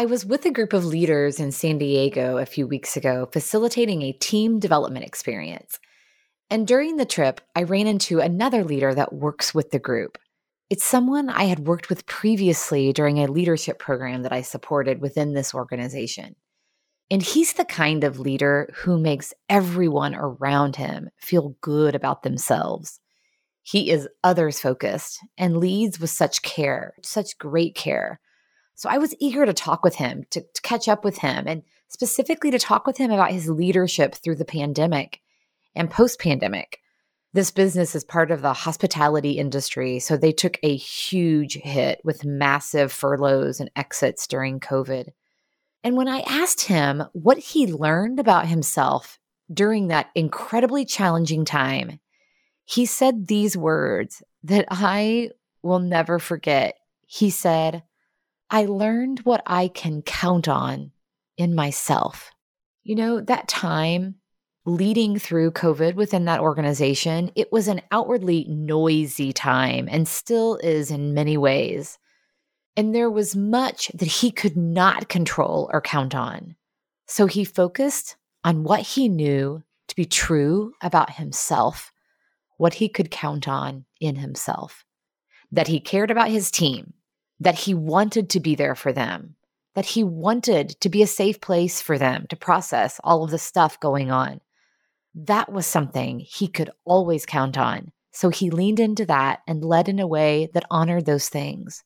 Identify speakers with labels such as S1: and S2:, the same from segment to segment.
S1: I was with a group of leaders in San Diego a few weeks ago facilitating a team development experience. And during the trip, I ran into another leader that works with the group. It's someone I had worked with previously during a leadership program that I supported within this organization. And he's the kind of leader who makes everyone around him feel good about themselves. He is others focused and leads with such care, such great care. So I was eager to talk with him, to, to, catch up with him, and specifically to talk with him about his leadership through the pandemic and post pandemic. This business is part of the hospitality industry, so they took a huge hit with massive furloughs and exits during COVID. And when I asked him what he learned about himself during that incredibly challenging time, he said these words that I will never forget. He said, I learned what I can count on in myself. You know, that time leading through COVID within that organization, it was an outwardly noisy time and still is in many ways. And there was much that he could not control or count on. So he focused on what he knew to be true about himself, what he could count on in himself, that he cared about his team, that he wanted to be there for them, that he wanted to be a safe place for them to process all of the stuff going on. That was something he could always count on. So he leaned into that and led in a way that honored those things.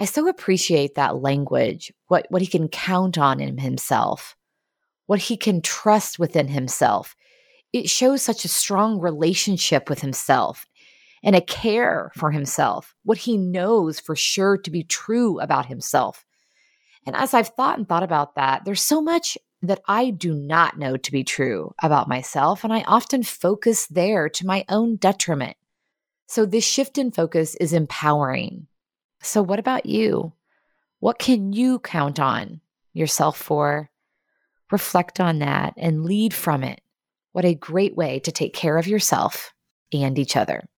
S1: I so appreciate that language, what, what he can count on in himself, what he can trust within himself. It shows such a strong relationship with himself and a care for himself, what he knows for sure to be true about himself. And as I've thought and thought about that, there's so much that I do not know to be true about myself, and I often focus there to my own detriment. So, this shift in focus is empowering. So, what about you? What can you count on yourself for? Reflect on that and lead from it. What a great way to take care of yourself and each other.